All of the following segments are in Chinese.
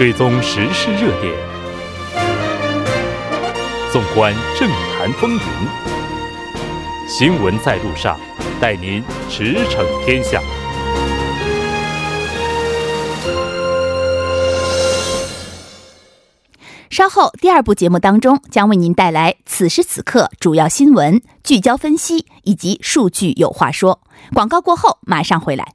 追踪时事热点，纵观政坛风云，新闻在路上，带您驰骋天下。稍后第二部节目当中将为您带来此时此刻主要新闻聚焦分析以及数据有话说。广告过后马上回来。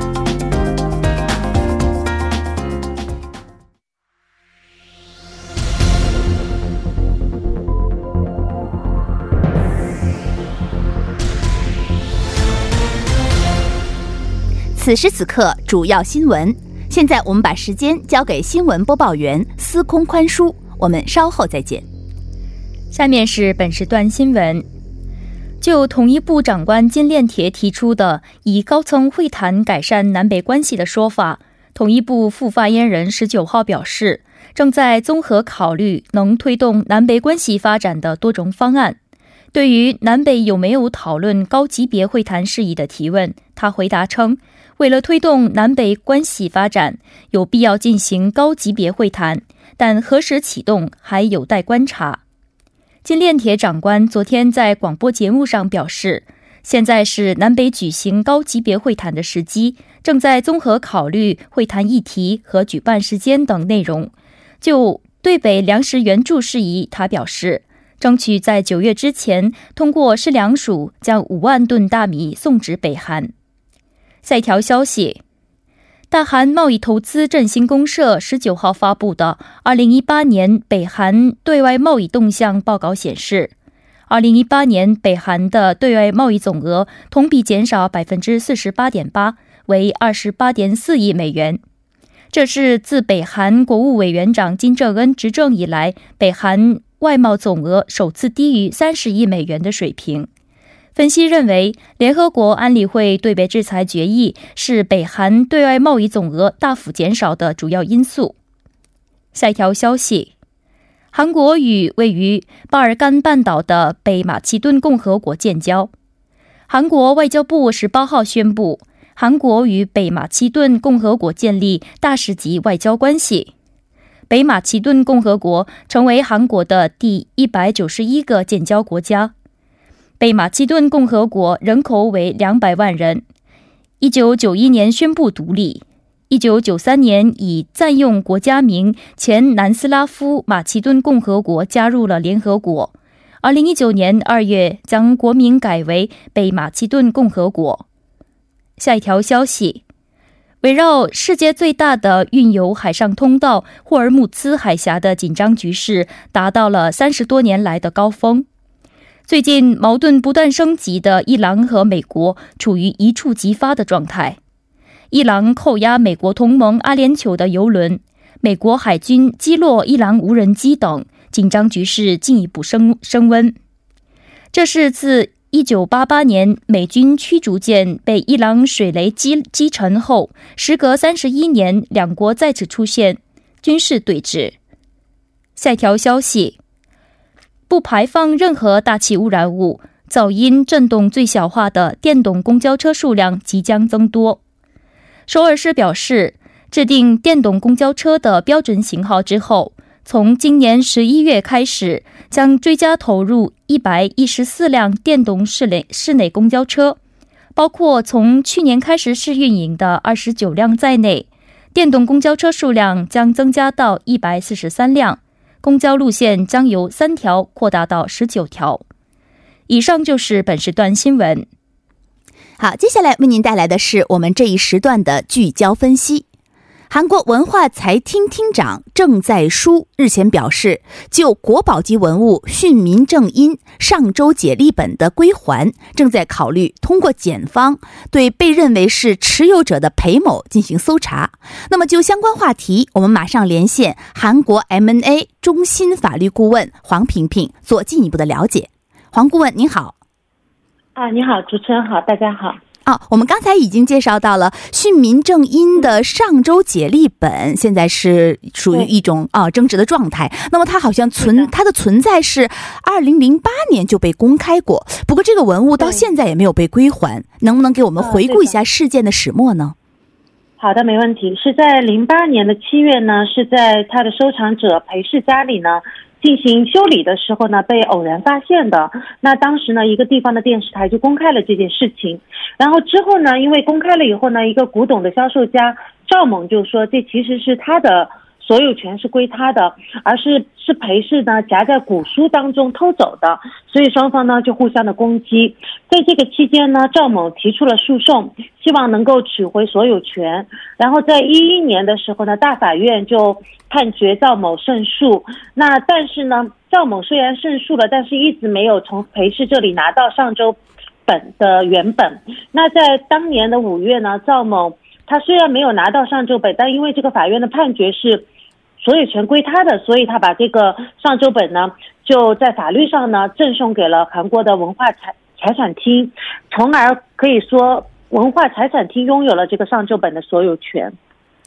此时此刻，主要新闻。现在我们把时间交给新闻播报员司空宽叔，我们稍后再见。下面是本时段新闻。就统一部长官金炼铁提出的以高层会谈改善南北关系的说法，统一部副发言人十九号表示，正在综合考虑能推动南北关系发展的多种方案。对于南北有没有讨论高级别会谈事宜的提问，他回答称。为了推动南北关系发展，有必要进行高级别会谈，但何时启动还有待观察。金炼铁长官昨天在广播节目上表示，现在是南北举行高级别会谈的时机，正在综合考虑会谈议题和举办时间等内容。就对北粮食援助事宜，他表示，争取在九月之前通过市粮署将五万吨大米送至北韩。下一条消息，大韩贸易投资振兴公社十九号发布的二零一八年北韩对外贸易动向报告显示，二零一八年北韩的对外贸易总额同比减少百分之四十八点八，为二十八点四亿美元。这是自北韩国务委员长金正恩执政以来，北韩外贸总额首次低于三十亿美元的水平。分析认为，联合国安理会对北制裁决议是北韩对外贸易总额大幅减少的主要因素。下一条消息，韩国与位于巴尔干半岛的北马其顿共和国建交。韩国外交部十八号宣布，韩国与北马其顿共和国建立大使级外交关系。北马其顿共和国成为韩国的第一百九十一个建交国家。北马其顿共和国人口为两百万人，一九九一年宣布独立，一九九三年以暂用国家名前南斯拉夫马其顿共和国加入了联合国，二零一九年二月将国名改为北马其顿共和国。下一条消息，围绕世界最大的运油海上通道霍尔木兹海峡的紧张局势达到了三十多年来的高峰。最近矛盾不断升级的伊朗和美国处于一触即发的状态。伊朗扣押美国同盟阿联酋的油轮，美国海军击落伊朗无人机等，紧张局势进一步升升温。这是自1988年美军驱逐舰被伊朗水雷击击沉后，时隔31年，两国再次出现军事对峙。下一条消息。不排放任何大气污染物、噪音、震动最小化的电动公交车数量即将增多。首尔市表示，制定电动公交车的标准型号之后，从今年十一月开始，将追加投入一百一十四辆电动室内室内公交车，包括从去年开始试运营的二十九辆在内，电动公交车数量将增加到一百四十三辆。公交路线将由三条扩大到十九条。以上就是本时段新闻。好，接下来为您带来的是我们这一时段的聚焦分析。韩国文化财厅厅长郑在书日前表示，就国宝级文物训民正音上周解立本的归还，正在考虑通过检方对被认为是持有者的裴某进行搜查。那么，就相关话题，我们马上连线韩国 M N A 中心法律顾问黄萍萍做进一步的了解。黄顾问您好。啊，你好，主持人好，大家好。啊，我们刚才已经介绍到了训民正音的上周解例本，现在是属于一种啊争执的状态。那么它好像存它的存在是二零零八年就被公开过，不过这个文物到现在也没有被归还。能不能给我们回顾一下事件的始末呢？好的，没问题。是在零八年的七月呢，是在他的收藏者裴氏家里呢。进行修理的时候呢，被偶然发现的。那当时呢，一个地方的电视台就公开了这件事情。然后之后呢，因为公开了以后呢，一个古董的销售家赵某就说，这其实是他的所有权是归他的，而是是裴氏呢夹在古书当中偷走的。所以双方呢就互相的攻击。在这个期间呢，赵某提出了诉讼，希望能够取回所有权。然后在一一年的时候呢，大法院就。判决赵某胜诉，那但是呢，赵某虽然胜诉了，但是一直没有从裴氏这里拿到上周本的原本。那在当年的五月呢，赵某他虽然没有拿到上周本，但因为这个法院的判决是所有权归他的，所以他把这个上周本呢，就在法律上呢赠送给了韩国的文化财财产厅，从而可以说文化财产厅拥有了这个上周本的所有权。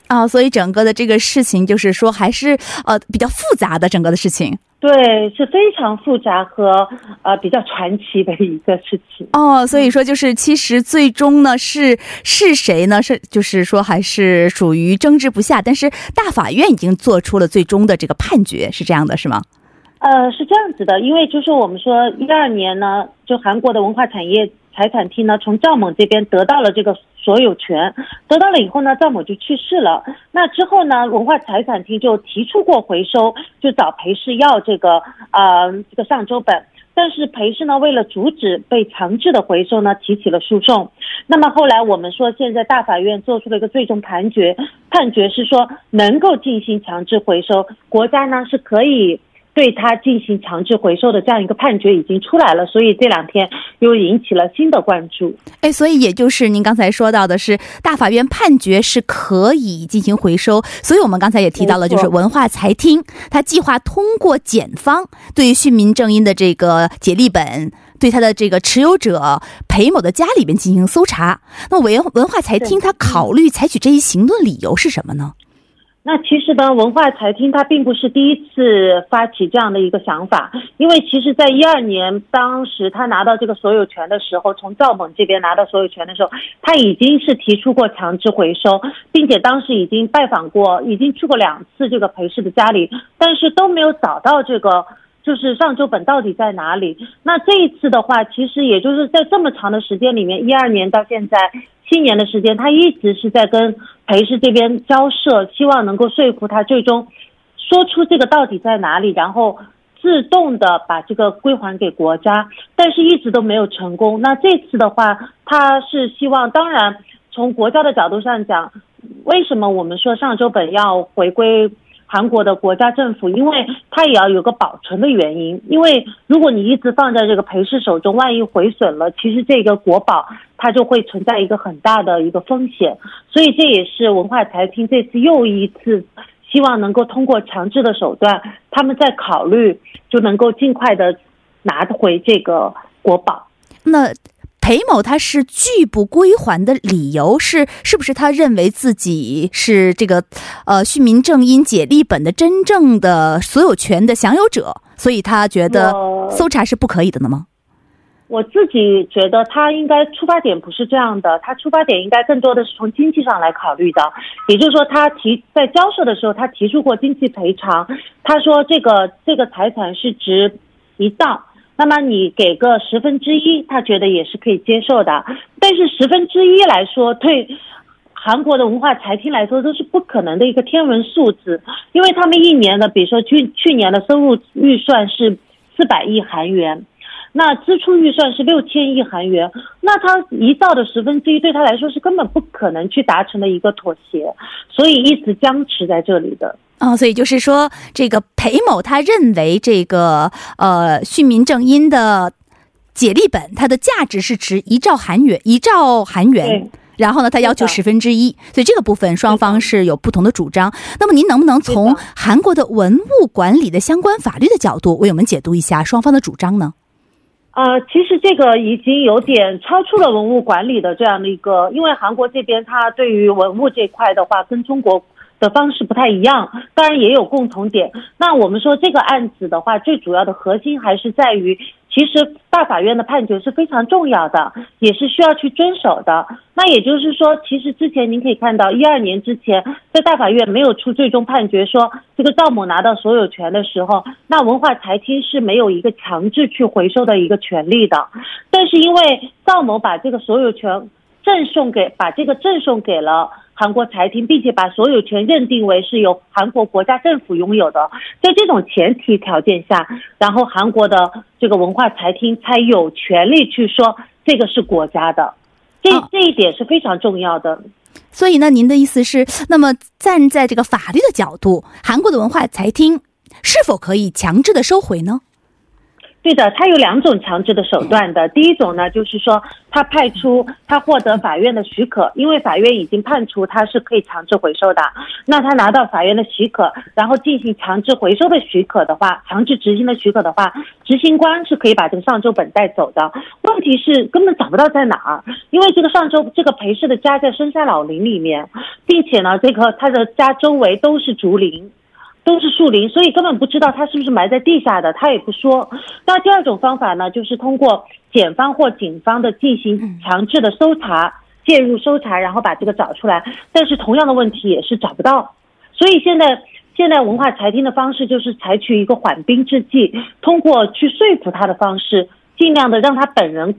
啊，所以整个的这个事情就是说，还是呃比较复杂的整个的事情。对，是非常复杂和呃比较传奇的一个事情。哦，所以说就是其实最终呢是是谁呢？是就是说还是属于争执不下，但是大法院已经做出了最终的这个判决，是这样的，是吗？呃，是这样子的，因为就是我们说一二年呢，就韩国的文化产业。财产厅呢，从赵某这边得到了这个所有权，得到了以后呢，赵某就去世了。那之后呢，文化财产厅就提出过回收，就找裴氏要这个呃这个上周本，但是裴氏呢，为了阻止被强制的回收呢，提起了诉讼。那么后来我们说，现在大法院做出了一个最终判决，判决是说能够进行强制回收，国家呢是可以。对他进行强制回收的这样一个判决已经出来了，所以这两天又引起了新的关注。哎，所以也就是您刚才说到的是，大法院判决是可以进行回收，所以我们刚才也提到了，就是文化财厅他计划通过检方对于训民正音的这个解例本，对他的这个持有者裴某的家里边进行搜查。那文文化财厅他考虑采取这一行动理由是什么呢？那其实呢，文化财厅它并不是第一次发起这样的一个想法，因为其实在一二年，当时他拿到这个所有权的时候，从赵猛这边拿到所有权的时候，他已经是提出过强制回收，并且当时已经拜访过，已经去过两次这个裴氏的家里，但是都没有找到这个。就是上周本到底在哪里？那这一次的话，其实也就是在这么长的时间里面，一二年到现在七年的时间，他一直是在跟裴氏这边交涉，希望能够说服他最终说出这个到底在哪里，然后自动的把这个归还给国家，但是一直都没有成功。那这次的话，他是希望，当然从国家的角度上讲，为什么我们说上周本要回归？韩国的国家政府，因为它也要有个保存的原因，因为如果你一直放在这个裴氏手中，万一毁损了，其实这个国宝它就会存在一个很大的一个风险，所以这也是文化财厅这次又一次希望能够通过强制的手段，他们在考虑就能够尽快的拿回这个国宝。那。裴某他是拒不归还的理由是，是不是他认为自己是这个呃训民正因解例本的真正的所有权的享有者，所以他觉得搜查是不可以的呢吗？我自己觉得他应该出发点不是这样的，他出发点应该更多的是从经济上来考虑的，也就是说他提在交涉的时候，他提出过经济赔偿，他说这个这个财产是值一兆。那么你给个十分之一，他觉得也是可以接受的。但是十分之一来说，对韩国的文化财厅来说都是不可能的一个天文数字，因为他们一年的，比如说去去年的收入预算是四百亿韩元，那支出预算是六千亿韩元，那他一兆的十分之一对他来说是根本不可能去达成的一个妥协，所以一直僵持在这里的。哦，所以就是说，这个裴某他认为这个呃训民正音的解例本，它的价值是值一兆韩元，一兆韩元。然后呢，他要求十分之一，所以这个部分双方是有不同的主张。那么您能不能从韩国的文物管理的相关法律的角度为我们解读一下双方的主张呢？呃，其实这个已经有点超出了文物管理的这样的一个，因为韩国这边它对于文物这块的话，跟中国的方式不太一样，当然也有共同点。那我们说这个案子的话，最主要的核心还是在于。其实大法院的判决是非常重要的，也是需要去遵守的。那也就是说，其实之前您可以看到，一二年之前，在大法院没有出最终判决说这个赵某拿到所有权的时候，那文化财厅是没有一个强制去回收的一个权利的。但是因为赵某把这个所有权赠送给，把这个赠送给了。韩国财厅，并且把所有权认定为是由韩国国家政府拥有的，在这种前提条件下，然后韩国的这个文化财厅才有权利去说这个是国家的，这这一点是非常重要的。所以呢，您的意思是，那么站在这个法律的角度，韩国的文化财厅是否可以强制的收回呢？对的，他有两种强制的手段的。第一种呢，就是说他派出他获得法院的许可，因为法院已经判处他是可以强制回收的。那他拿到法院的许可，然后进行强制回收的许可的话，强制执行的许可的话，执行官是可以把这个上周本带走的。问题是根本找不到在哪儿，因为这个上周这个裴氏的家在深山老林里面，并且呢，这个他的家周围都是竹林。都是树林，所以根本不知道他是不是埋在地下的，他也不说。那第二种方法呢，就是通过检方或警方的进行强制的搜查，介入搜查，然后把这个找出来。但是同样的问题也是找不到。所以现在现在文化财厅的方式就是采取一个缓兵之计，通过去说服他的方式，尽量的让他本人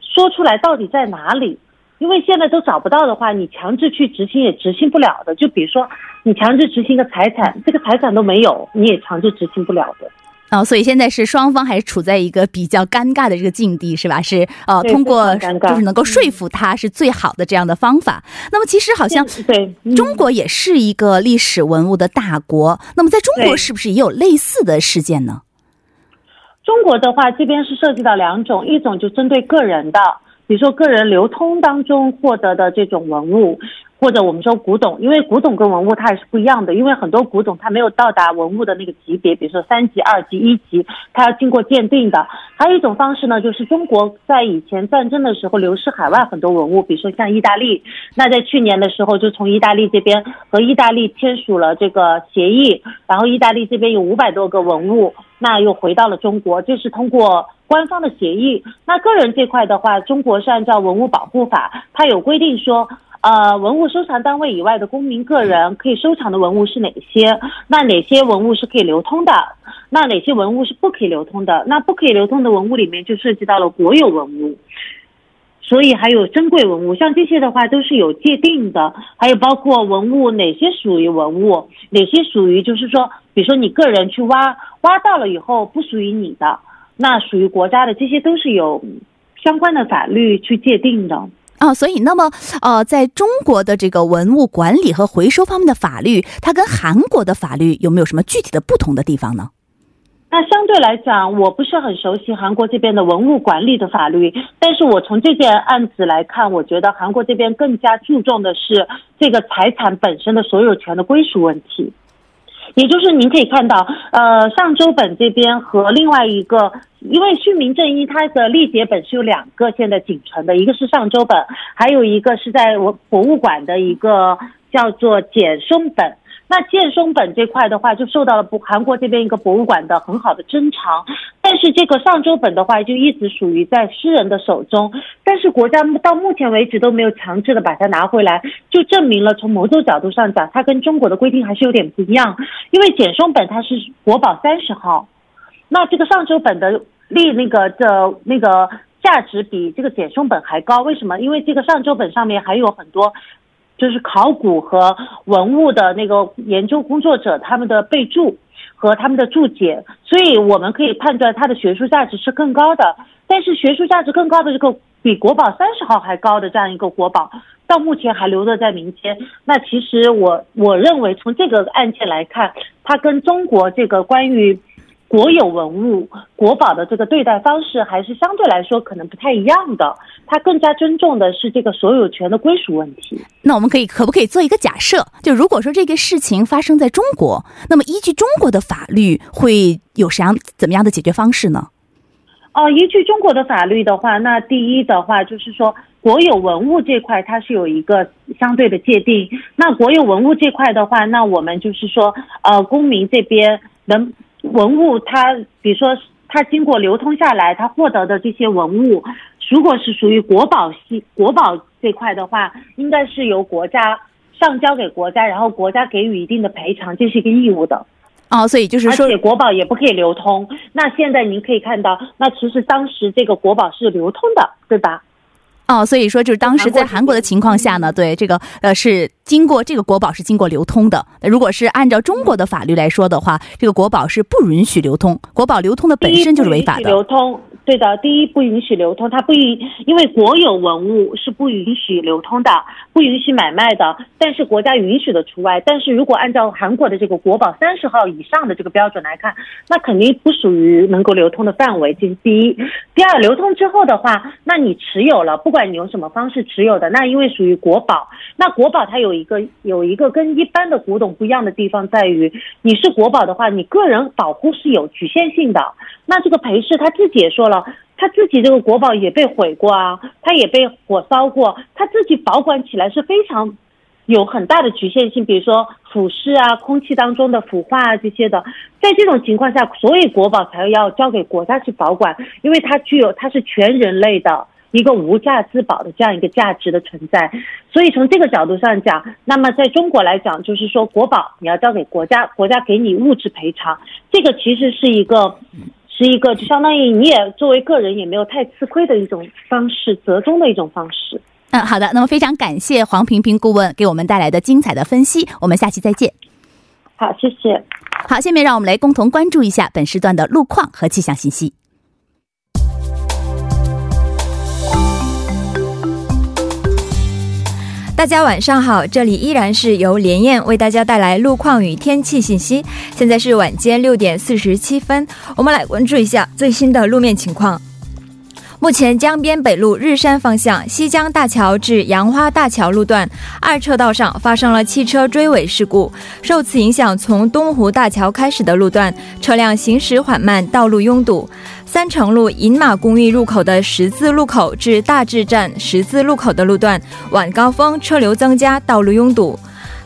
说出来到底在哪里。因为现在都找不到的话，你强制去执行也执行不了的。就比如说，你强制执行个财产，这个财产都没有，你也强制执行不了的。哦，所以现在是双方还是处在一个比较尴尬的这个境地，是吧？是呃，通过就是能够说服他是最好的这样的方法。那么其实好像对中国也是一个历史文物的大国，那么在中国是不是也有类似的事件呢？中国的话，这边是涉及到两种，一种就针对个人的。比如说，个人流通当中获得的这种文物，或者我们说古董，因为古董跟文物它也是不一样的，因为很多古董它没有到达文物的那个级别，比如说三级、二级、一级，它要经过鉴定的。还有一种方式呢，就是中国在以前战争的时候流失海外很多文物，比如说像意大利，那在去年的时候就从意大利这边和意大利签署了这个协议，然后意大利这边有五百多个文物，那又回到了中国，就是通过。官方的协议，那个人这块的话，中国是按照文物保护法，它有规定说，呃，文物收藏单位以外的公民个人可以收藏的文物是哪些？那哪些文物是可以流通的？那哪些文物是不可以流通的？那不可以流通的文物里面就涉及到了国有文物，所以还有珍贵文物，像这些的话都是有界定的，还有包括文物哪些属于文物，哪些属于就是说，比如说你个人去挖，挖到了以后不属于你的。那属于国家的，这些都是有相关的法律去界定的啊。所以，那么呃，在中国的这个文物管理和回收方面的法律，它跟韩国的法律有没有什么具体的不同的地方呢？那相对来讲，我不是很熟悉韩国这边的文物管理的法律，但是我从这件案子来看，我觉得韩国这边更加注重的是这个财产本身的所有权的归属问题。也就是您可以看到，呃，上周本这边和另外一个，因为旭明正一它的历劫本是有两个现在仅存的，一个是上周本，还有一个是在我博物馆的一个叫做简松本。那建松本这块的话，就受到了不韩国这边一个博物馆的很好的珍藏，但是这个上周本的话，就一直属于在私人的手中，但是国家到目前为止都没有强制的把它拿回来，就证明了从某种角度上讲，它跟中国的规定还是有点不一样。因为简松本它是国宝三十号，那这个上周本的立那个的那个价值比这个简松本还高，为什么？因为这个上周本上面还有很多。就是考古和文物的那个研究工作者他们的备注和他们的注解，所以我们可以判断它的学术价值是更高的。但是学术价值更高的这个比国宝三十号还高的这样一个国宝，到目前还留着在民间。那其实我我认为从这个案件来看，它跟中国这个关于。国有文物、国宝的这个对待方式，还是相对来说可能不太一样的。它更加尊重的是这个所有权的归属问题。那我们可以可不可以做一个假设？就如果说这个事情发生在中国，那么依据中国的法律，会有什样怎么样的解决方式呢？哦，依据中国的法律的话，那第一的话就是说，国有文物这块它是有一个相对的界定。那国有文物这块的话，那我们就是说，呃，公民这边的文物，它比如说它经过流通下来，它获得的这些文物，如果是属于国宝系国宝这块的话，应该是由国家上交给国家，然后国家给予一定的赔偿，这是一个义务的。哦，所以就是说，而且国宝也不可以流通。那现在您可以看到，那其实当时这个国宝是流通的，对吧？哦，所以说就是当时在韩国的情况下呢，对这个呃是经过这个国宝是经过流通的。如果是按照中国的法律来说的话，这个国宝是不允许流通，国宝流通的本身就是违法的。流通。对的，第一不允许流通，它不允，因为国有文物是不允许流通的，不允许买卖的。但是国家允许的除外。但是如果按照韩国的这个国宝三十号以上的这个标准来看，那肯定不属于能够流通的范围。这是第一。第二，流通之后的话，那你持有了，不管你用什么方式持有的，那因为属于国宝，那国宝它有一个有一个跟一般的古董不一样的地方在于，你是国宝的话，你个人保护是有局限性的。那这个裴氏他自己也说了。他自己这个国宝也被毁过啊，他也被火烧过，他自己保管起来是非常有很大的局限性，比如说腐蚀啊、空气当中的腐化啊这些的，在这种情况下，所以国宝才要交给国家去保管，因为它具有它是全人类的一个无价之宝的这样一个价值的存在，所以从这个角度上讲，那么在中国来讲，就是说国宝你要交给国家，国家给你物质赔偿，这个其实是一个。是一个，就相当于你也作为个人也没有太吃亏的一种方式，折中的一种方式。嗯，好的，那么非常感谢黄平平顾问给我们带来的精彩的分析，我们下期再见。好，谢谢。好，下面让我们来共同关注一下本时段的路况和气象信息。大家晚上好，这里依然是由连燕为大家带来路况与天气信息。现在是晚间六点四十七分，我们来关注一下最新的路面情况。目前江边北路日山方向西江大桥至杨花大桥路段二车道上发生了汽车追尾事故，受此影响，从东湖大桥开始的路段车辆行驶缓慢，道路拥堵。三城路银马公寓入口的十字路口至大智站十字路口的路段晚高峰车流增加，道路拥堵。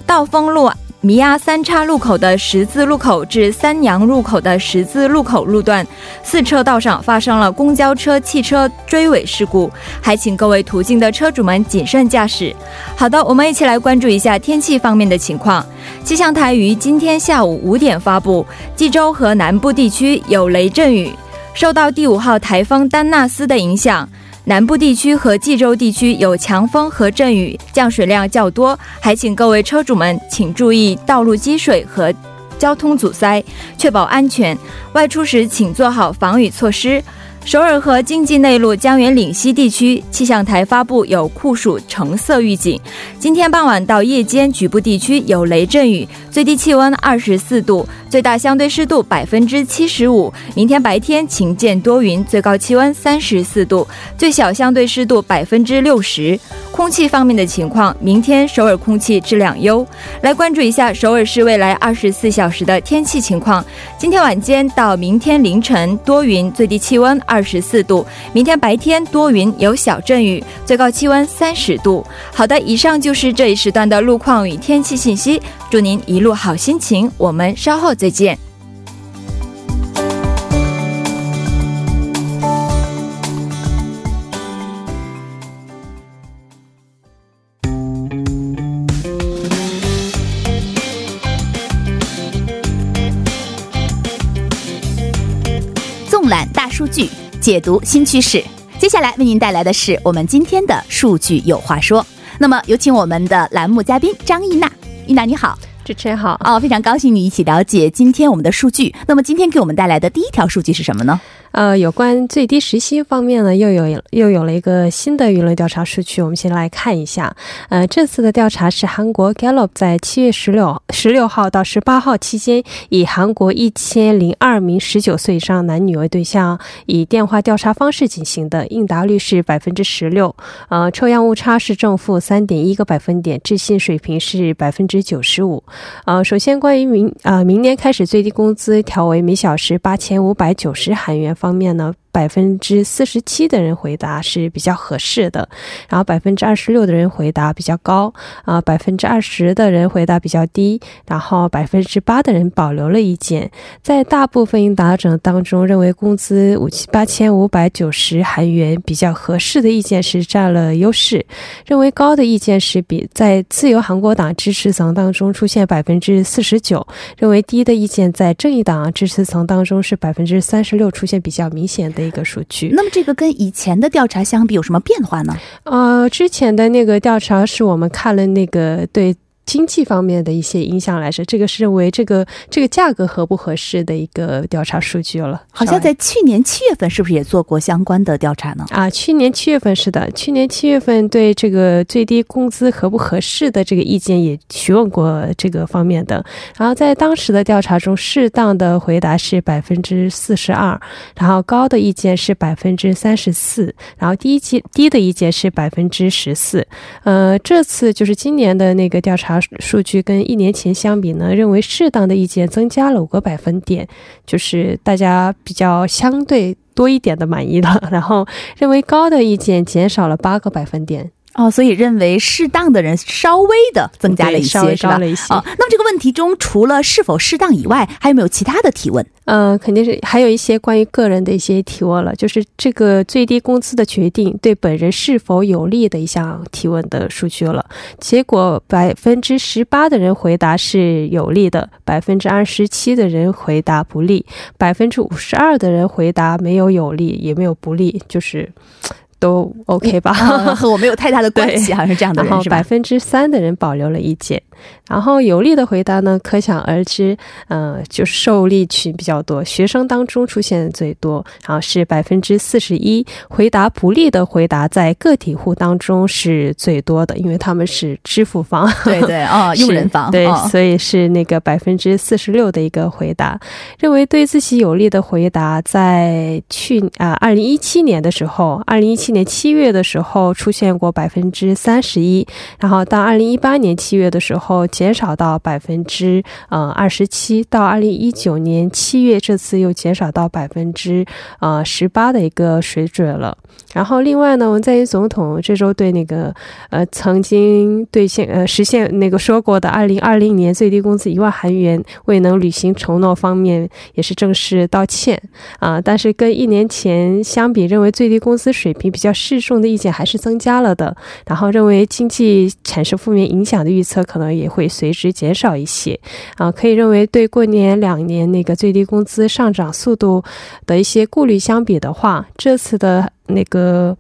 道丰路。弥亚三岔路口的十字路口至三阳入口的十字路口路段，四车道上发生了公交车、汽车追尾事故，还请各位途经的车主们谨慎驾驶。好的，我们一起来关注一下天气方面的情况。气象台于今天下午五点发布，济州和南部地区有雷阵雨，受到第五号台风丹纳斯的影响。南部地区和冀州地区有强风和阵雨，降水量较多，还请各位车主们请注意道路积水和交通阻塞，确保安全。外出时请做好防雨措施。首尔和经济内陆江原岭西地区气象台发布有酷暑橙色预警。今天傍晚到夜间，局部地区有雷阵雨，最低气温二十四度，最大相对湿度百分之七十五。明天白天晴间多云，最高气温三十四度，最小相对湿度百分之六十。空气方面的情况，明天首尔空气质量优。来关注一下首尔市未来二十四小时的天气情况。今天晚间到明天凌晨多云，最低气温二十四度；明天白天多云有小阵雨，最高气温三十度。好的，以上就是这一时段的路况与天气信息。祝您一路好心情，我们稍后再见。览大数据，解读新趋势。接下来为您带来的是我们今天的数据有话说。那么有请我们的栏目嘉宾张艺娜，艺娜你好，主持人好哦，非常高兴你一起了解今天我们的数据。那么今天给我们带来的第一条数据是什么呢？呃，有关最低时薪方面呢，又有又有了一个新的舆论调查数据，我们先来看一下。呃，这次的调查是韩国 Gallup 在七月十六十六号到十八号期间，以韩国一千零二名十九岁以上男女为对象，以电话调查方式进行的，应答率是百分之十六。呃，抽样误差是正负三点一个百分点，置信水平是百分之九十五。呃，首先关于明呃明年开始最低工资调为每小时八千五百九十韩元。方面呢，百分之四十七的人回答是比较合适的，然后百分之二十六的人回答比较高，啊，百分之二十的人回答比较低，然后百分之八的人保留了意见。在大部分应答者当中，认为工资五七八千五百九十韩元比较合适的意见是占了优势，认为高的意见是比在自由韩国党支持层当中出现百分之四十九，认为低的意见在正义党支持层当中是百分之三十六，出现比较明显的。的一个数据，那么这个跟以前的调查相比有什么变化呢？呃，之前的那个调查是我们看了那个对。经济方面的一些影响来说，这个是认为这个这个价格合不合适的一个调查数据了。好像在去年七月份，是不是也做过相关的调查呢？啊，去年七月份是的，去年七月份对这个最低工资合不合适的这个意见也询问过这个方面的。然后在当时的调查中，适当的回答是百分之四十二，然后高的意见是百分之三十四，然后低低低的意见是百分之十四。呃，这次就是今年的那个调查。数据跟一年前相比呢，认为适当的意见增加了五个百分点，就是大家比较相对多一点的满意了。然后认为高的意见减少了八个百分点。哦，所以认为适当的人稍微的增加了一些，是吧？哦，那么这个问题中，除了是否适当以外，还有没有其他的提问？嗯，肯定是还有一些关于个人的一些提问了，就是这个最低工资的决定对本人是否有利的一项提问的数据了。结果百分之十八的人回答是有利的，百分之二十七的人回答不利，百分之五十二的人回答没有有利也没有不利，就是。都 OK 吧，和我没有太大的关系，好像是这样的人，是吧？百分之三的人保留了意见。然后有利的回答呢，可想而知，嗯，就是受力群比较多，学生当中出现最多，然后是百分之四十一。回答不利的回答在个体户当中是最多的，因为他们是支付方，对 对啊，用人方，对，所以是那个百分之四十六的一个回答。认为对自己有利的回答，在去啊二零一七年的时候，二零一七年七月的时候出现过百分之三十一，然后到二零一八年七月的时候。后减少到百分之呃二十七，到二零一九年七月，这次又减少到百分之呃十八的一个水准了。然后另外呢，文在寅总统这周对那个呃曾经兑现呃实现那个说过的二零二零年最低工资一万韩元未能履行承诺方面，也是正式道歉啊。但是跟一年前相比，认为最低工资水平比较适中的意见还是增加了的。然后认为经济产生负面影响的预测可能。也会随之减少一些，啊，可以认为对过年两年那个最低工资上涨速度的一些顾虑相比的话，这次的那个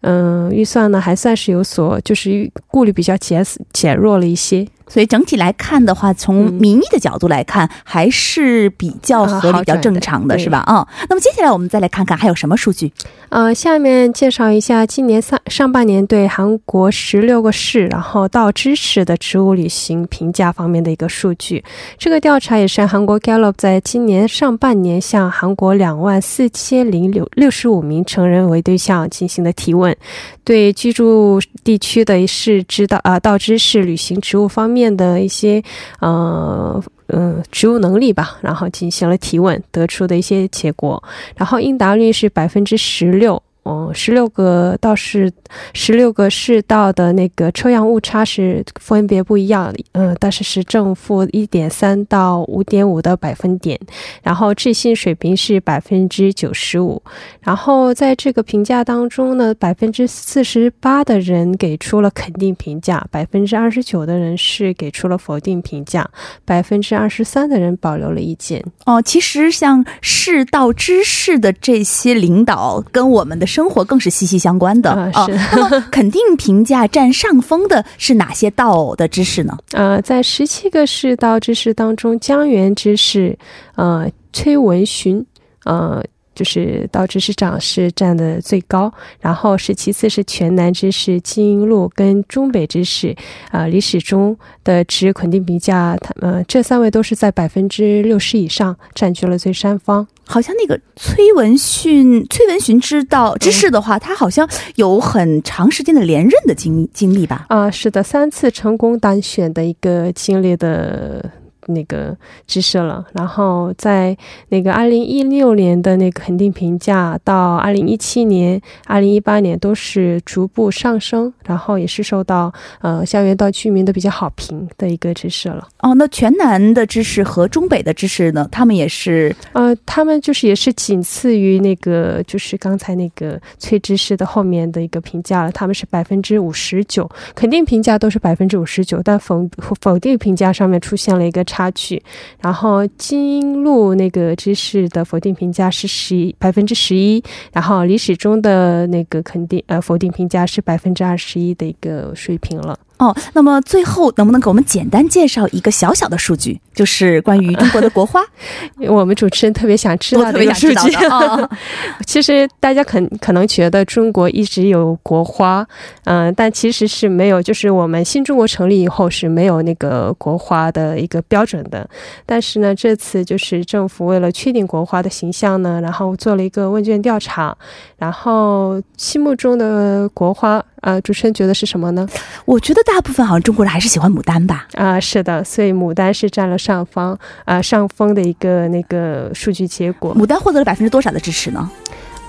嗯预算呢还算是有所就是顾虑比较减减弱了一些。所以整体来看的话，从民意的角度来看，还是比较合理、比较正常的，是吧？啊，那么接下来我们再来看看还有什么数据。呃，下面介绍一下今年上上半年对韩国十六个市，然后到支持的职务履行评价方面的一个数据。这个调查也是韩国 Gallup 在今年上半年向韩国两万四千零六六十五名成人为对对象进行的提问，对居住地区的市知道啊道知市履行职务方面。的一些呃嗯职务能力吧，然后进行了提问，得出的一些结果，然后应答率是百分之十六。嗯，十六个道是十六个市道的那个抽样误差是分别不一样，嗯，但是是正负一点三到五点五的百分点，然后置信水平是百分之九十五，然后在这个评价当中呢，百分之四十八的人给出了肯定评价，百分之二十九的人是给出了否定评价，百分之二十三的人保留了意见。哦，其实像市道知事的这些领导跟我们的。生活更是息息相关的啊！那么 肯定评价占上风的是哪些道的知识呢？呃，在十七个世道知识当中，江源知识，呃，崔文询，呃。就是道知识长是占的最高，然后是其次是全南知事金英路跟中北知事，啊李始中的持肯定评价，他们这三位都是在百分之六十以上，占据了最上方。好像那个崔文勋，崔文勋知道知事的话，他好像有很长时间的连任的经经历吧？啊，是的，三次成功当选的一个经历的。那个知识了。然后在那个二零一六年的那个肯定评价到二零一七年、二零一八年都是逐步上升，然后也是受到呃校园到居民的比较好评的一个知识了。哦，那全南的知识和中北的知识呢？他们也是呃，他们就是也是仅次于那个就是刚才那个崔知识的后面的一个评价了，他们是百分之五十九，肯定评价都是百分之五十九，但否否定评价上面出现了一个差插曲。然后金路那个知识的否定评价是十一百分之十一，然后历史中的那个肯定呃否定评价是百分之二十一的一个水平了。哦，那么最后能不能给我们简单介绍一个小小的数据，就是关于中国的国花？我们主持人特别想知道特别想知道 其实大家可可能觉得中国一直有国花，嗯、呃，但其实是没有，就是我们新中国成立以后是没有那个国花的一个标准的。但是呢，这次就是政府为了确定国花的形象呢，然后做了一个问卷调查，然后心目中的国花。呃，主持人觉得是什么呢？我觉得大部分好像中国人还是喜欢牡丹吧。啊、呃，是的，所以牡丹是占了上方啊、呃、上风的一个那个数据结果。牡丹获得了百分之多少的支持呢？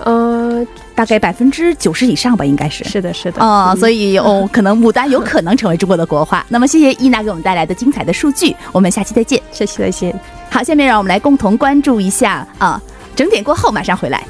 呃，大概百分之九十以上吧，应该是。是的，是的。哦，所以哦，可能牡丹有可能成为中国的国花。那么，谢谢伊娜给我们带来的精彩的数据，我们下期再见。下期再见。好，下面让我们来共同关注一下啊，整点过后马上回来。